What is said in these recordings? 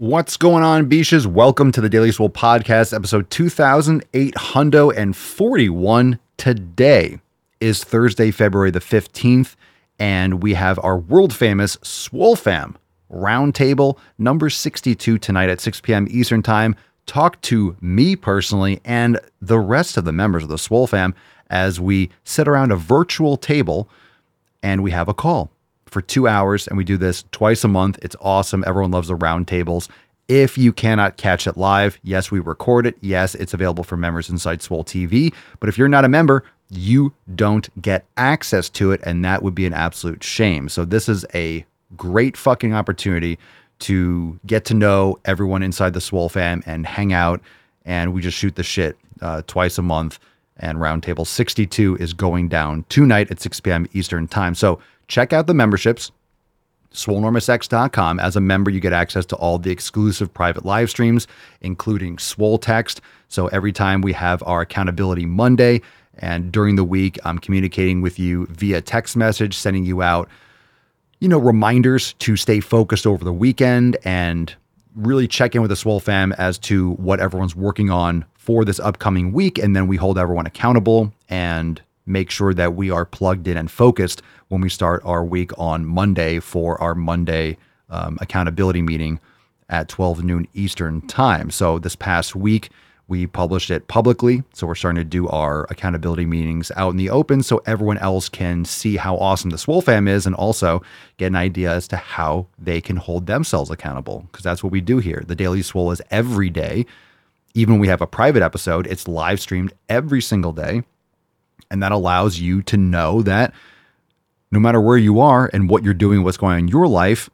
What's going on, Beaches? Welcome to the Daily Swole Podcast, episode 2841. Today is Thursday, February the 15th, and we have our world famous Swole Fam roundtable number 62 tonight at 6 p.m. Eastern Time. Talk to me personally and the rest of the members of the Swole Fam as we sit around a virtual table and we have a call for two hours, and we do this twice a month. It's awesome. Everyone loves the roundtables. If you cannot catch it live, yes, we record it. Yes, it's available for members inside Swole TV. But if you're not a member, you don't get access to it, and that would be an absolute shame. So, this is a great fucking opportunity to get to know everyone inside the Swole fam and hang out. And we just shoot the shit uh, twice a month. And Roundtable 62 is going down tonight at 6 p.m. Eastern Time. So, check out the memberships swolenormousx.com. As a member, you get access to all the exclusive private live streams, including Swole Text. So every time we have our Accountability Monday, and during the week, I'm communicating with you via text message, sending you out, you know, reminders to stay focused over the weekend and really check in with the Swole fam as to what everyone's working on for this upcoming week. And then we hold everyone accountable and make sure that we are plugged in and focused when we start our week on Monday for our Monday um, accountability meeting at 12 noon Eastern time. So this past week, we published it publicly. So we're starting to do our accountability meetings out in the open so everyone else can see how awesome the Swole fam is and also get an idea as to how they can hold themselves accountable. Because that's what we do here. The Daily Swole is every day. Even when we have a private episode, it's live streamed every single day. And that allows you to know that no matter where you are and what you're doing, what's going on in your life,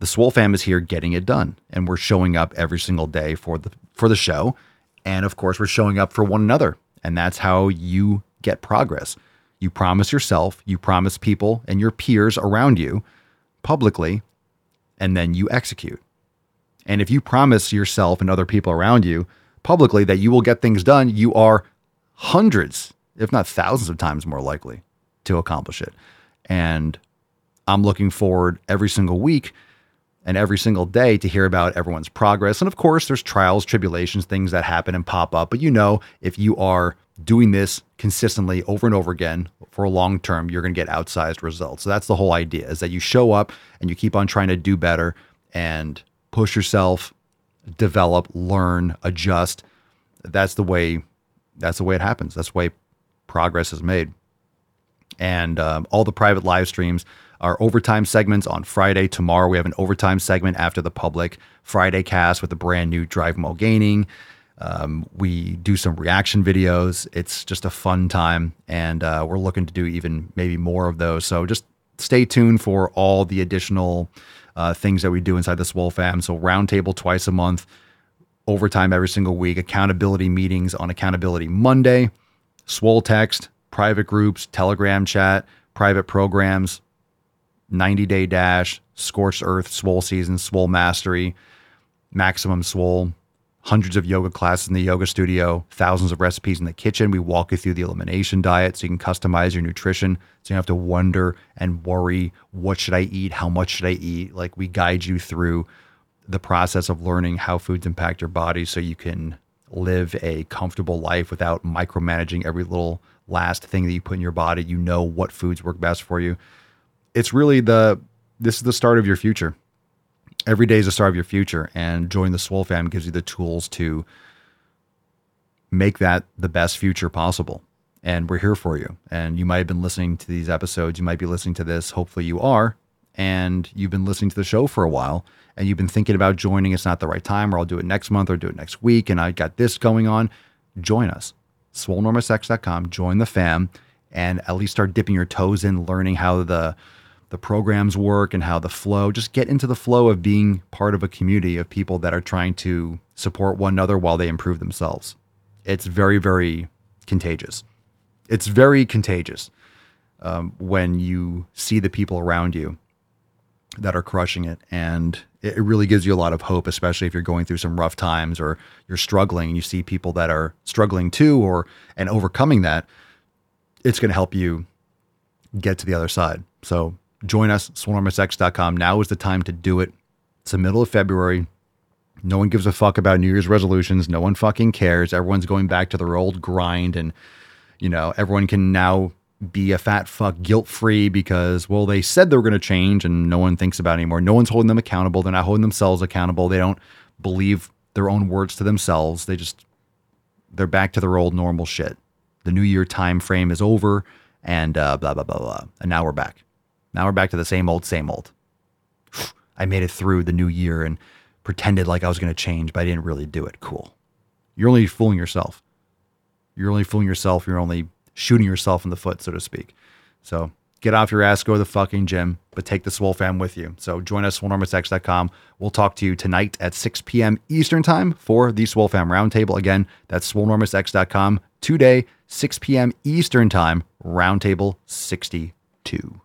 the Swole fam is here getting it done. And we're showing up every single day for the for the show. And of course, we're showing up for one another. And that's how you get progress. You promise yourself, you promise people and your peers around you publicly, and then you execute. And if you promise yourself and other people around you publicly that you will get things done, you are hundreds, if not thousands of times more likely to accomplish it. And I'm looking forward every single week and every single day to hear about everyone's progress. And of course, there's trials, tribulations, things that happen and pop up. But you know, if you are doing this consistently over and over again for a long term, you're going to get outsized results. So that's the whole idea is that you show up and you keep on trying to do better and push yourself, develop, learn, adjust. That's the way that's the way it happens. That's the way progress is made and um, all the private live streams are overtime segments on Friday. Tomorrow we have an overtime segment after the public Friday cast with a brand new Drive Mo Gaining. Um, we do some reaction videos. It's just a fun time, and uh, we're looking to do even maybe more of those. So just stay tuned for all the additional uh, things that we do inside the Swole fam. So roundtable twice a month, overtime every single week, accountability meetings on Accountability Monday, Swole Text private groups, Telegram chat, private programs, 90 Day Dash, Scorched Earth, Swole Season, Swole Mastery, Maximum Swole, hundreds of yoga classes in the yoga studio, thousands of recipes in the kitchen. We walk you through the elimination diet so you can customize your nutrition. So you don't have to wonder and worry what should I eat? How much should I eat? Like we guide you through the process of learning how foods impact your body so you can live a comfortable life without micromanaging every little last thing that you put in your body. You know what foods work best for you. It's really the this is the start of your future. Every day is the start of your future, and joining the Swole fam gives you the tools to make that the best future possible. And we're here for you. And you might have been listening to these episodes. You might be listening to this. Hopefully, you are. And you've been listening to the show for a while and you've been thinking about joining. It's not the right time, or I'll do it next month or do it next week. And I got this going on. Join us swolenormousx.com, join the fam, and at least start dipping your toes in, learning how the the programs work and how the flow. Just get into the flow of being part of a community of people that are trying to support one another while they improve themselves. It's very, very contagious. It's very contagious um, when you see the people around you that are crushing it. And it really gives you a lot of hope, especially if you're going through some rough times or you're struggling and you see people that are struggling too or and overcoming that. It's going to help you get to the other side. So join us, swolenormousx.com. Now is the time to do it. It's the middle of February. No one gives a fuck about New Year's resolutions. No one fucking cares. Everyone's going back to their old grind and you know, everyone can now be a fat fuck guilt free because, well, they said they were going to change and no one thinks about it anymore. No one's holding them accountable. They're not holding themselves accountable. They don't believe their own words to themselves. They just, they're back to their old normal shit. The new year time frame is over and uh, blah, blah, blah, blah. And now we're back. Now we're back to the same old, same old. I made it through the new year and pretended like I was going to change, but I didn't really do it. Cool. You're only fooling yourself. You're only fooling yourself. You're only shooting yourself in the foot, so to speak. So get off your ass, go to the fucking gym, but take the Swole fam with you. So join us, swolenormousx.com. We'll talk to you tonight at 6 p.m. Eastern time for the Swole fam roundtable. Again, that's swolenormousx.com. Today, 6 p.m. Eastern time, roundtable 62.